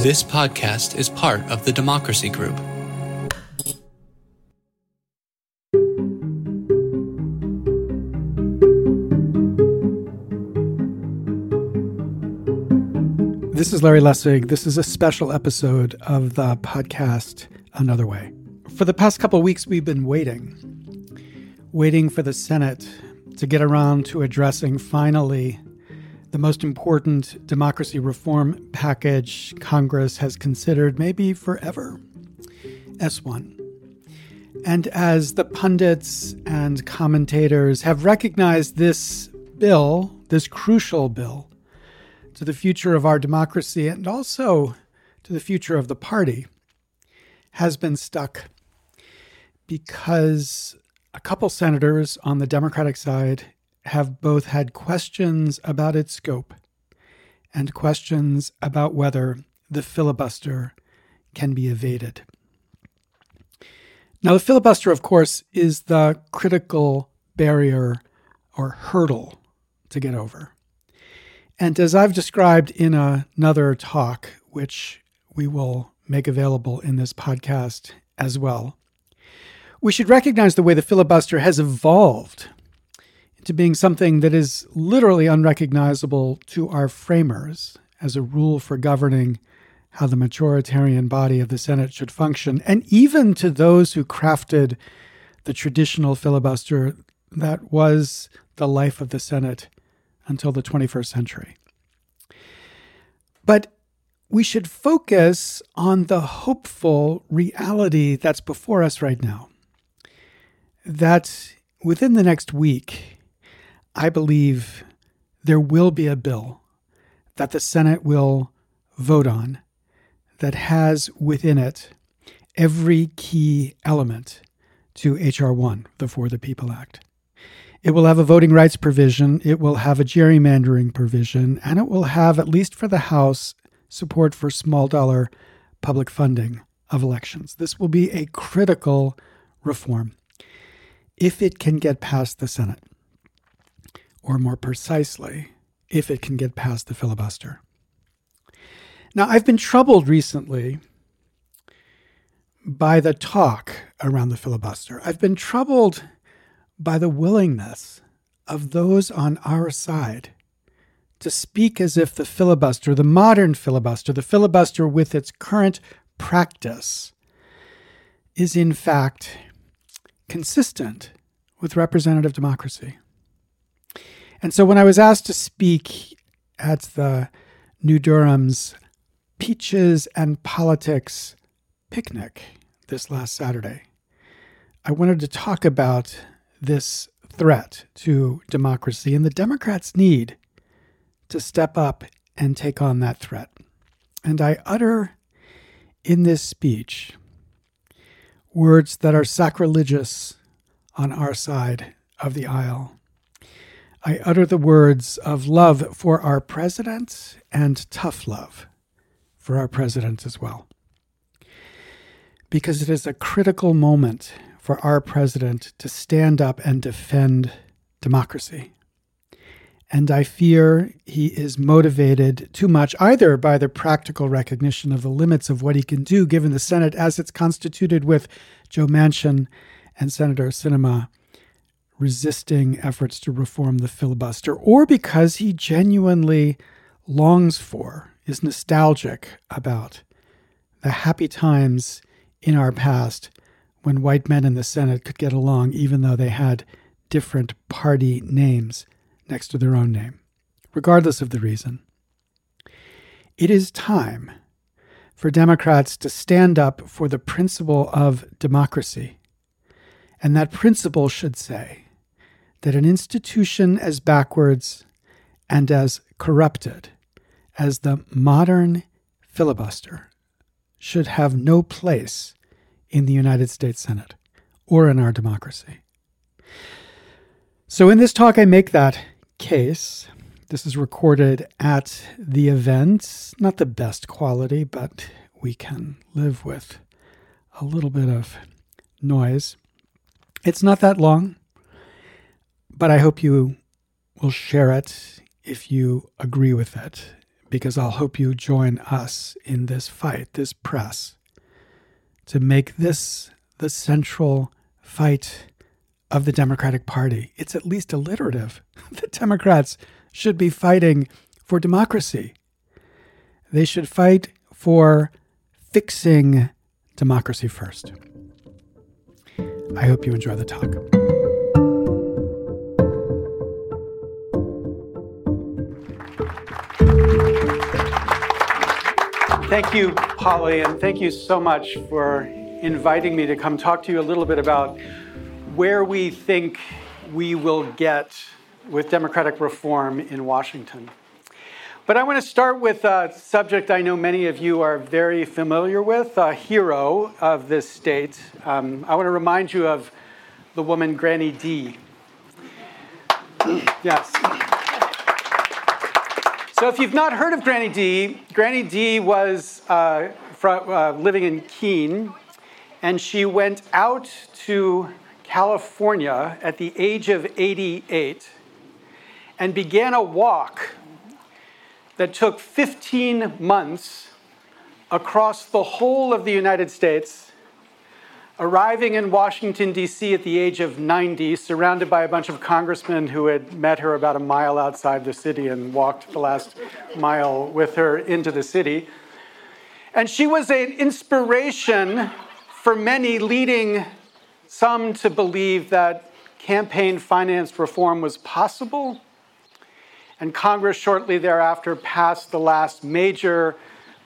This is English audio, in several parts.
This podcast is part of the Democracy Group. This is Larry Lessig. This is a special episode of the podcast Another Way. For the past couple weeks, we've been waiting, waiting for the Senate to get around to addressing finally the most important democracy reform package Congress has considered maybe forever S1. And as the pundits and commentators have recognized this bill, this crucial bill, to the future of our democracy and also to the future of the party, has been stuck because a couple senators on the Democratic side have both had questions about its scope and questions about whether the filibuster can be evaded. Now, the filibuster, of course, is the critical barrier or hurdle to get over. And as I've described in another talk, which we will make available in this podcast as well, we should recognize the way the filibuster has evolved into being something that is literally unrecognizable to our framers as a rule for governing how the majoritarian body of the Senate should function, and even to those who crafted the traditional filibuster that was the life of the Senate until the 21st century. But we should focus on the hopeful reality that's before us right now. That within the next week, I believe there will be a bill that the Senate will vote on that has within it every key element to H.R. 1, the For the People Act. It will have a voting rights provision, it will have a gerrymandering provision, and it will have, at least for the House, support for small dollar public funding of elections. This will be a critical reform if it can get past the Senate, or more precisely, if it can get past the filibuster. Now, I've been troubled recently by the talk around the filibuster. I've been troubled by the willingness of those on our side to speak as if the filibuster, the modern filibuster, the filibuster with its current practice, is in fact consistent with representative democracy. And so when I was asked to speak at the New Durham's Peaches and Politics picnic this last Saturday, I wanted to talk about this threat to democracy and the Democrats' need to step up and take on that threat. And I utter in this speech words that are sacrilegious on our side of the aisle. I utter the words of love for our president and tough love for our president as well. Because it is a critical moment for our president to stand up and defend democracy. And I fear he is motivated too much either by the practical recognition of the limits of what he can do, given the Senate as it's constituted with Joe Manchin and Senator Sinema resisting efforts to reform the filibuster, or because he genuinely longs for, is nostalgic about the happy times in our past when white men in the Senate could get along even though they had different party names next to their own name, regardless of the reason. It is time for Democrats to stand up for the principle of democracy. And that principle should say that an institution as backwards and as corrupted as the modern filibuster should have no place in the United States Senate or in our democracy. So, in this talk, I make that case. This is recorded at the event. Not the best quality, but we can live with a little bit of noise. It's not that long, but I hope you will share it if you agree with it, because I'll hope you join us in this fight, this press, to make this the central fight of the Democratic Party. It's at least alliterative. the Democrats should be fighting for democracy. They should fight for fixing democracy first. I hope you enjoy the talk. Thank you, Polly, and thank you so much for inviting me to come talk to you a little bit about where we think we will get with democratic reform in Washington. But I want to start with a subject I know many of you are very familiar with, a hero of this state. Um, I want to remind you of the woman Granny D. yes. So, if you've not heard of Granny D, Granny D was uh, uh, living in Keene, and she went out to California at the age of 88 and began a walk that took 15 months across the whole of the United States arriving in Washington, D.C. at the age of 90, surrounded by a bunch of congressmen who had met her about a mile outside the city and walked the last mile with her into the city. And she was an inspiration for many, leading some to believe that campaign finance reform was possible. And Congress shortly thereafter passed the last major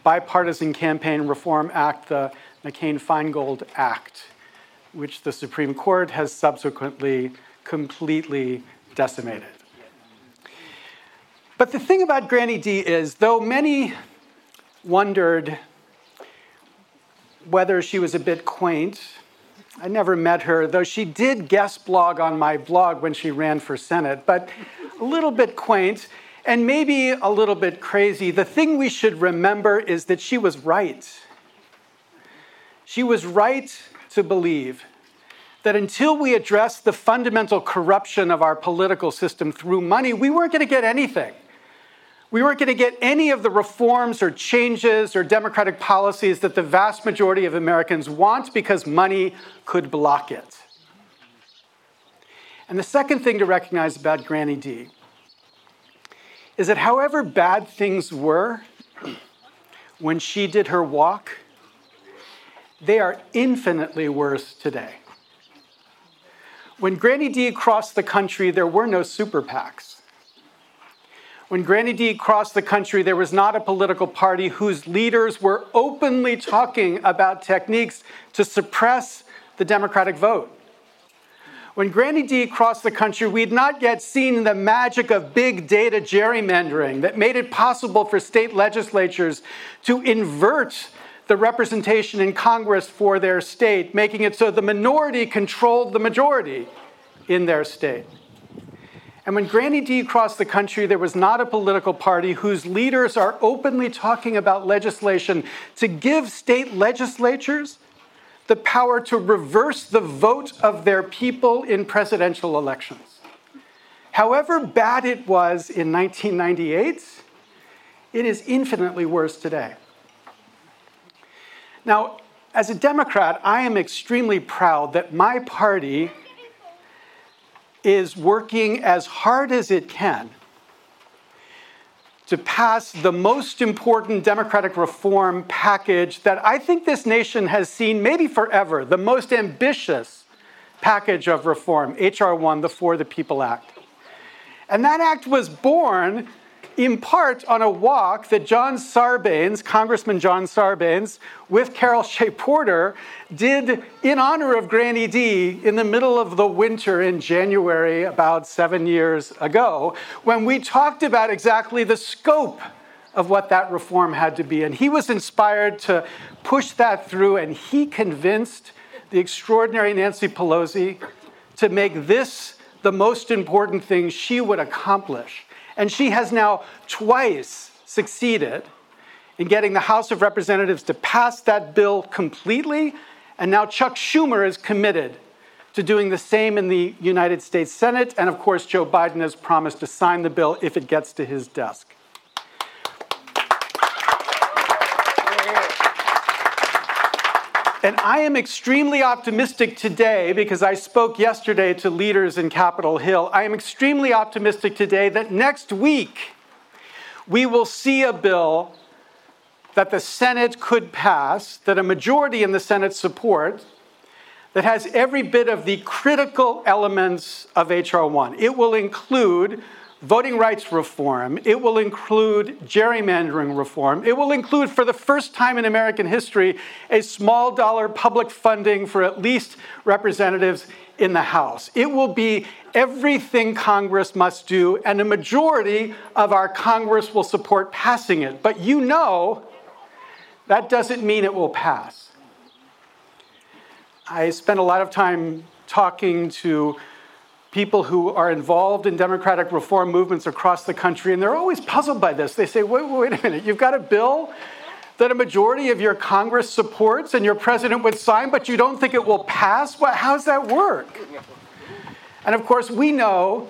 bipartisan campaign reform act, the McCain Feingold Act, which the Supreme Court has subsequently completely decimated. But the thing about Granny D is, though many wondered whether she was a bit quaint, I never met her, though she did guest blog on my blog when she ran for Senate, but a little bit quaint and maybe a little bit crazy. The thing we should remember is that she was right. She was right to believe that until we address the fundamental corruption of our political system through money, we weren't going to get anything. We weren't going to get any of the reforms or changes or democratic policies that the vast majority of Americans want because money could block it. And the second thing to recognize about Granny D is that however bad things were when she did her walk, they are infinitely worse today. When Granny D crossed the country, there were no super PACs. When Granny D crossed the country, there was not a political party whose leaders were openly talking about techniques to suppress the Democratic vote. When Granny D crossed the country, we had not yet seen the magic of big data gerrymandering that made it possible for state legislatures to invert the representation in Congress for their state, making it so the minority controlled the majority in their state. And when Granny D crossed the country, there was not a political party whose leaders are openly talking about legislation to give state legislatures the power to reverse the vote of their people in presidential elections. However bad it was in 1998, it is infinitely worse today. Now, as a Democrat, I am extremely proud that my party is working as hard as it can to pass the most important democratic reform package that I think this nation has seen maybe forever, the most ambitious package of reform, H.R. 1, the For the People Act. And that act was born in part on a walk that John Sarbanes, Congressman John Sarbanes, with Carol Shea Porter, did in honor of Granny D in the middle of the winter in January about seven years ago, when we talked about exactly the scope of what that reform had to be. And he was inspired to push that through, and he convinced the extraordinary Nancy Pelosi to make this the most important thing she would accomplish and she has now twice succeeded in getting the House of Representatives to pass that bill completely. And now Chuck Schumer is committed to doing the same in the United States Senate. And of course, Joe Biden has promised to sign the bill if it gets to his desk. And I am extremely optimistic today because I spoke yesterday to leaders in Capitol Hill. I am extremely optimistic today that next week we will see a bill that the Senate could pass, that a majority in the Senate support, that has every bit of the critical elements of H.R. 1. It will include voting rights reform. It will include gerrymandering reform. It will include, for the first time in American history, a small dollar public funding for at least representatives in the House. It will be everything Congress must do, and a majority of our Congress will support passing it. But you know, that doesn't mean it will pass. I spent a lot of time talking to people who are involved in democratic reform movements across the country, and they're always puzzled by this. They say, wait, wait a minute, you've got a bill that a majority of your Congress supports and your president would sign, but you don't think it will pass? Well, how does that work? And of course, we know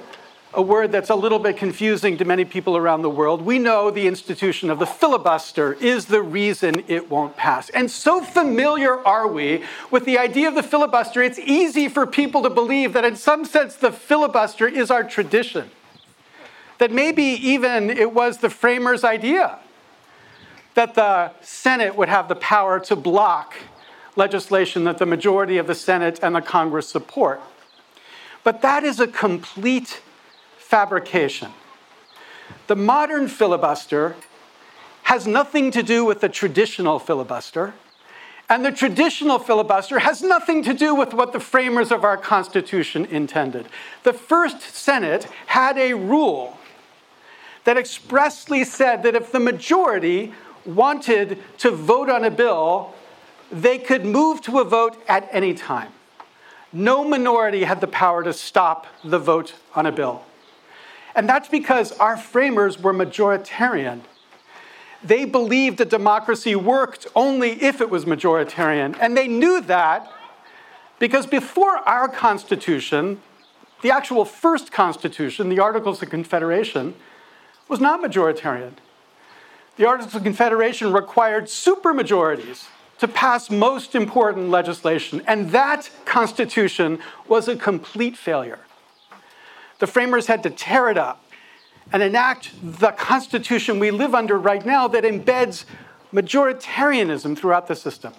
a word that's a little bit confusing to many people around the world. We know the institution of the filibuster is the reason it won't pass. And so familiar are we with the idea of the filibuster, it's easy for people to believe that in some sense the filibuster is our tradition. That maybe even it was the framers' idea that the Senate would have the power to block legislation that the majority of the Senate and the Congress support. But that is a complete fabrication. The modern filibuster has nothing to do with the traditional filibuster, and the traditional filibuster has nothing to do with what the framers of our Constitution intended. The First Senate had a rule that expressly said that if the majority wanted to vote on a bill, they could move to a vote at any time. No minority had the power to stop the vote on a bill. And that's because our framers were majoritarian. They believed that democracy worked only if it was majoritarian. And they knew that because before our Constitution, the actual first Constitution, the Articles of Confederation, was not majoritarian. The Articles of Confederation required supermajorities to pass most important legislation, and that Constitution was a complete failure the framers had to tear it up and enact the Constitution we live under right now that embeds majoritarianism throughout the system.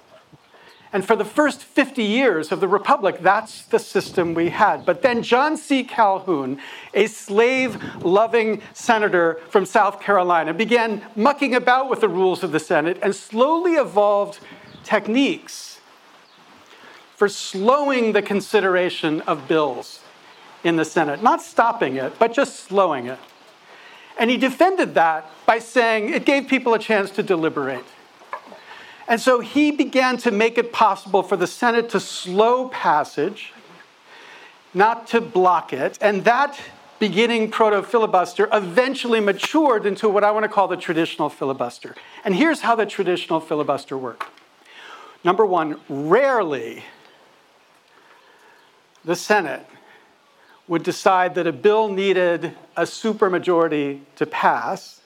And for the first 50 years of the Republic, that's the system we had. But then John C. Calhoun, a slave loving senator from South Carolina, began mucking about with the rules of the Senate and slowly evolved techniques for slowing the consideration of bills in the Senate, not stopping it, but just slowing it. And he defended that by saying it gave people a chance to deliberate. And so he began to make it possible for the Senate to slow passage, not to block it. And that beginning proto filibuster eventually matured into what I want to call the traditional filibuster. And here's how the traditional filibuster worked. Number one, rarely the Senate would decide that a bill needed a supermajority to pass,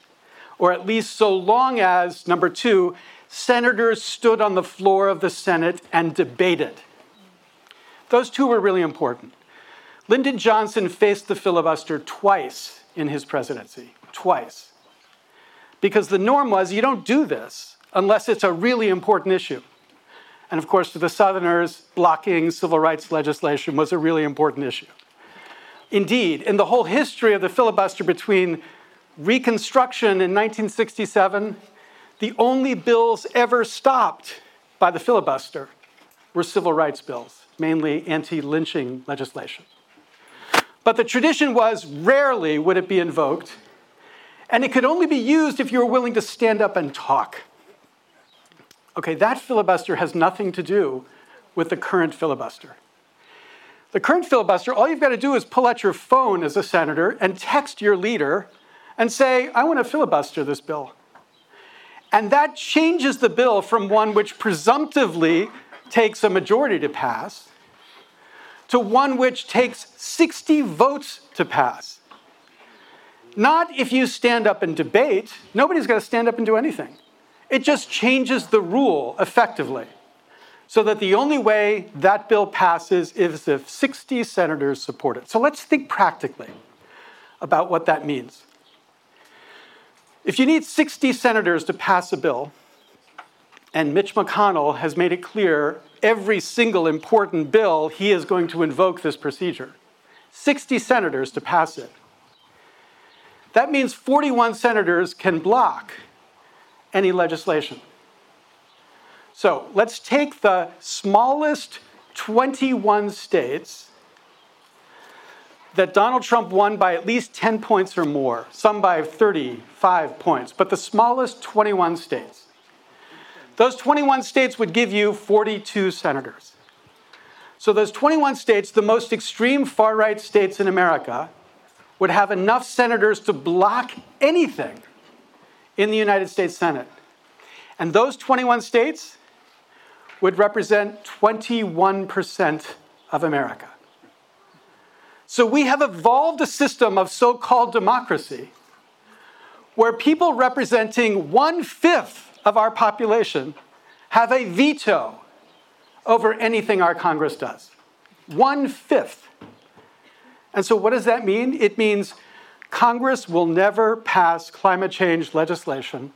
or at least so long as, number two, senators stood on the floor of the Senate and debated. Those two were really important. Lyndon Johnson faced the filibuster twice in his presidency, twice. Because the norm was you don't do this unless it's a really important issue. And of course, to the Southerners, blocking civil rights legislation was a really important issue. Indeed, in the whole history of the filibuster between Reconstruction in 1967, the only bills ever stopped by the filibuster were civil rights bills, mainly anti lynching legislation. But the tradition was rarely would it be invoked, and it could only be used if you were willing to stand up and talk. Okay, that filibuster has nothing to do with the current filibuster. The current filibuster, all you've got to do is pull out your phone as a senator and text your leader and say, I want to filibuster this bill. And that changes the bill from one which presumptively takes a majority to pass to one which takes 60 votes to pass. Not if you stand up and debate, nobody's going to stand up and do anything. It just changes the rule effectively. So that the only way that bill passes is if 60 senators support it. So let's think practically about what that means. If you need 60 senators to pass a bill, and Mitch McConnell has made it clear every single important bill he is going to invoke this procedure 60 senators to pass it. That means 41 senators can block any legislation. So let's take the smallest 21 states that Donald Trump won by at least 10 points or more, some by 35 points, but the smallest 21 states. Those 21 states would give you 42 senators. So, those 21 states, the most extreme far right states in America, would have enough senators to block anything in the United States Senate. And those 21 states would represent 21% of America. So we have evolved a system of so called democracy where people representing one fifth of our population have a veto over anything our Congress does. One fifth. And so, what does that mean? It means Congress will never pass climate change legislation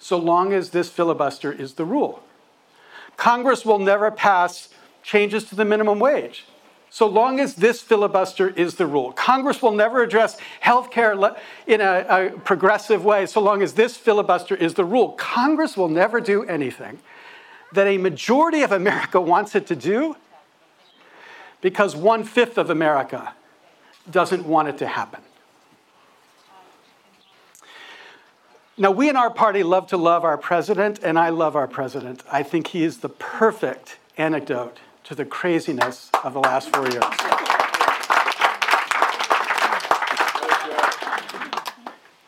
so long as this filibuster is the rule. Congress will never pass changes to the minimum wage so long as this filibuster is the rule. Congress will never address health care in a, a, progressive way so long as this filibuster is the rule. Congress will never do anything that a majority of America wants it to do because one fifth of America doesn't want it to happen. Now, we in our party love to love our president, and I love our president. I think he is the perfect anecdote to the craziness of the last four years.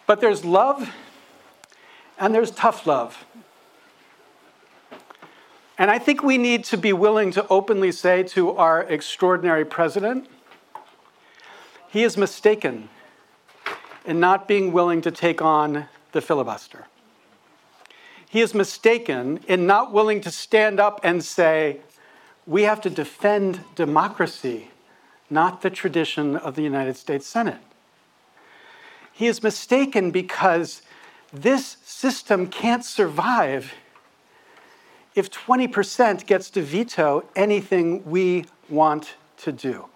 But there's love and there's tough love. And I think we need to be willing to openly say to our extraordinary president, he is mistaken in not being willing to take on the filibuster. He is mistaken in not willing to stand up and say, we have to defend democracy, not the tradition of the United States Senate. He is mistaken because this system can't survive if 20% gets to veto anything we want to do.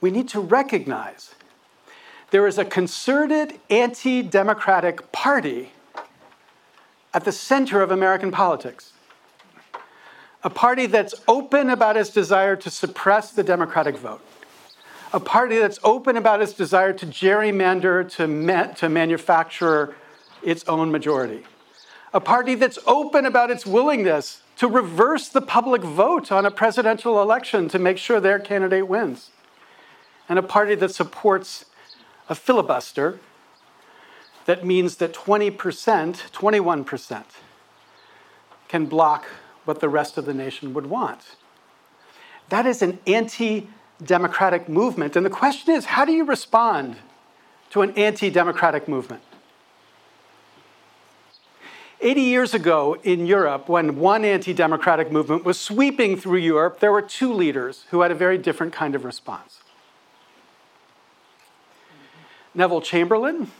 We need to recognize there is a concerted anti democratic party at the center of American politics. A party that's open about its desire to suppress the Democratic vote, a party that's open about its desire to gerrymander to, ma- to manufacture its own majority, a party that's open about its willingness to reverse the public vote on a presidential election to make sure their candidate wins, and a party that supports a filibuster that means that 20%, 21% can block what the rest of the nation would want. That is an anti democratic movement. And the question is how do you respond to an anti democratic movement? 80 years ago in Europe, when one anti democratic movement was sweeping through Europe, there were two leaders who had a very different kind of response Neville Chamberlain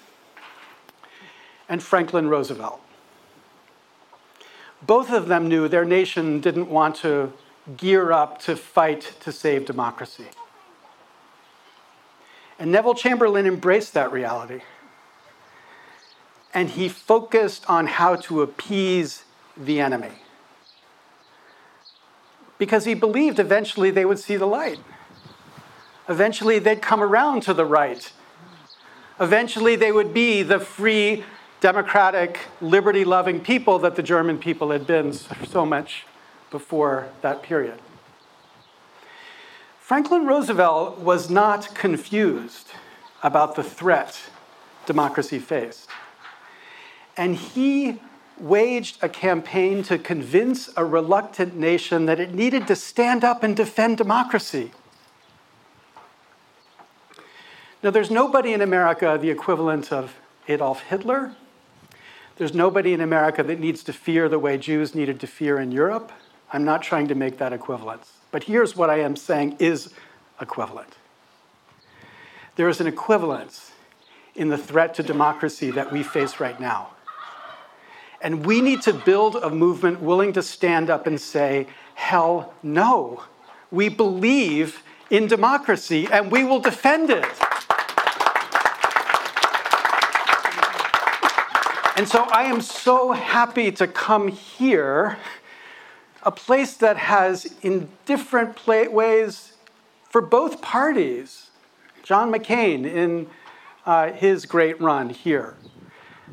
and Franklin Roosevelt both of them knew their nation didn't want to gear up to fight to save democracy. And Neville Chamberlain embraced that reality. And he focused on how to appease the enemy. Because he believed eventually they would see the light. Eventually they'd come around to the right. Eventually they would be the free democratic, liberty loving people that the German people had been so much before that period. Franklin Roosevelt was not confused about the threat democracy faced. And he waged a campaign to convince a reluctant nation that it needed to stand up and defend democracy. Now, there's nobody in America the equivalent of Adolf Hitler there's nobody in America that needs to fear the way Jews needed to fear in Europe. I'm not trying to make that equivalence. But here's what I am saying is equivalent. There is an equivalence in the threat to democracy that we face right now. And we need to build a movement willing to stand up and say, hell no. We believe in democracy and we will defend it. And so I am so happy to come here, a place that has, in different ways, for both parties, John McCain in uh, his great run here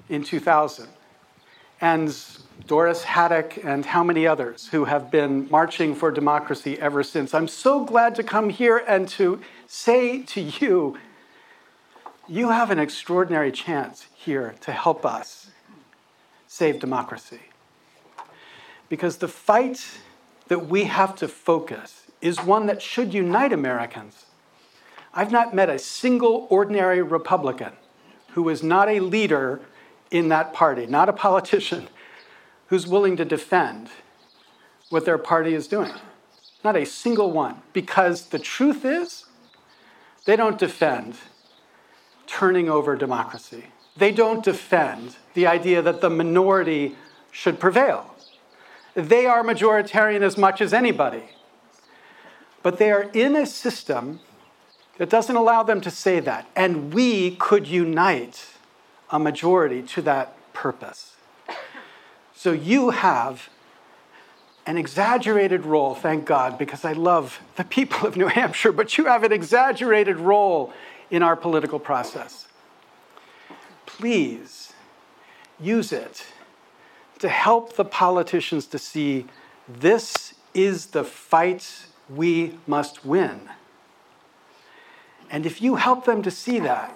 in 2000, and Doris Haddock and how many others who have been marching for democracy ever since. I'm so glad to come here and to say to you, you have an extraordinary chance here to help us save democracy. Because the fight that we have to focus is one that should unite Americans. I've not met a single ordinary Republican who is not a leader in that party, not a politician, who's willing to defend what their party is doing. Not a single one. Because the truth is, they don't defend turning over democracy. They don't defend the idea that the minority should prevail. They are majoritarian as much as anybody. But they are in a system that doesn't allow them to say that. And we could unite a majority to that purpose. So you have an exaggerated role, thank God, because I love the people of New Hampshire, but you have an exaggerated role in our political process. Please use it to help the politicians to see this is the fight we must win. And if you help them to see that,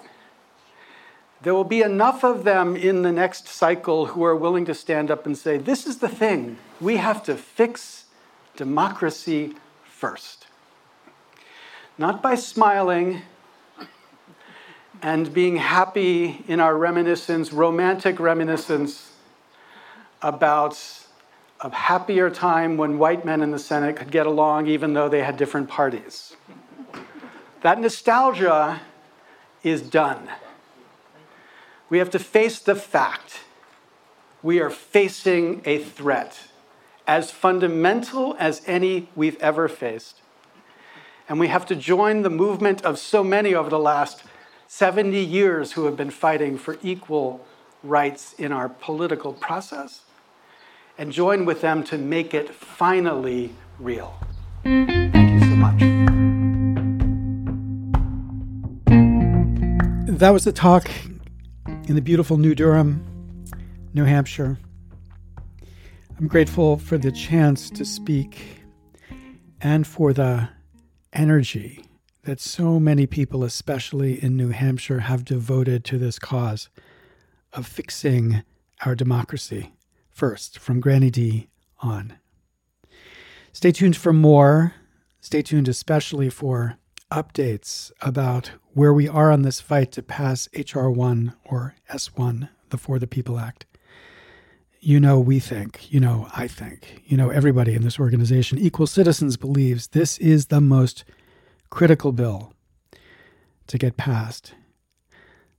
there will be enough of them in the next cycle who are willing to stand up and say, This is the thing. We have to fix democracy first. Not by smiling and being happy in our reminiscence, romantic reminiscence about a happier time when white men in the Senate could get along even though they had different parties. That nostalgia is done. We have to face the fact we are facing a threat as fundamental as any we've ever faced. And we have to join the movement of so many over the last 70 years who have been fighting for equal rights in our political process and join with them to make it finally real. Thank you so much. That was the talk in the beautiful New Durham, New Hampshire. I'm grateful for the chance to speak and for the energy that so many people, especially in New Hampshire, have devoted to this cause of fixing our democracy first, from Granny D on. Stay tuned for more. Stay tuned especially for updates about where we are on this fight to pass H.R. 1 or S1, the For the People Act. You know, we think, you know, I think, you know, everybody in this organization, Equal Citizens, believes this is the most critical bill to get passed.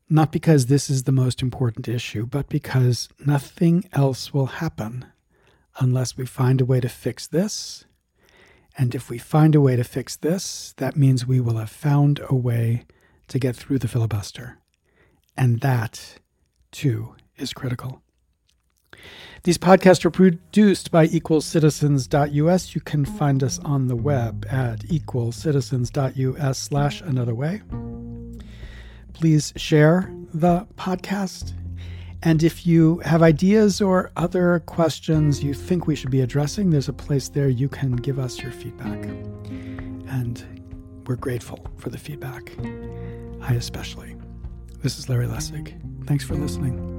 Not because this is the most important issue, but because nothing else will happen unless we find a way to fix this and if we find a way to fix this, that means we will have found a way to get through the filibuster. And that, too, is critical. These podcasts are produced by equalcitizens.us. You can find us on the web at equalcitizens.us slash another way. Please share the podcast and if you have ideas or other questions you think we should be addressing, there's a place there you can give us your feedback. And we're grateful for the feedback. I especially. This is Larry Lessig. Thanks for listening.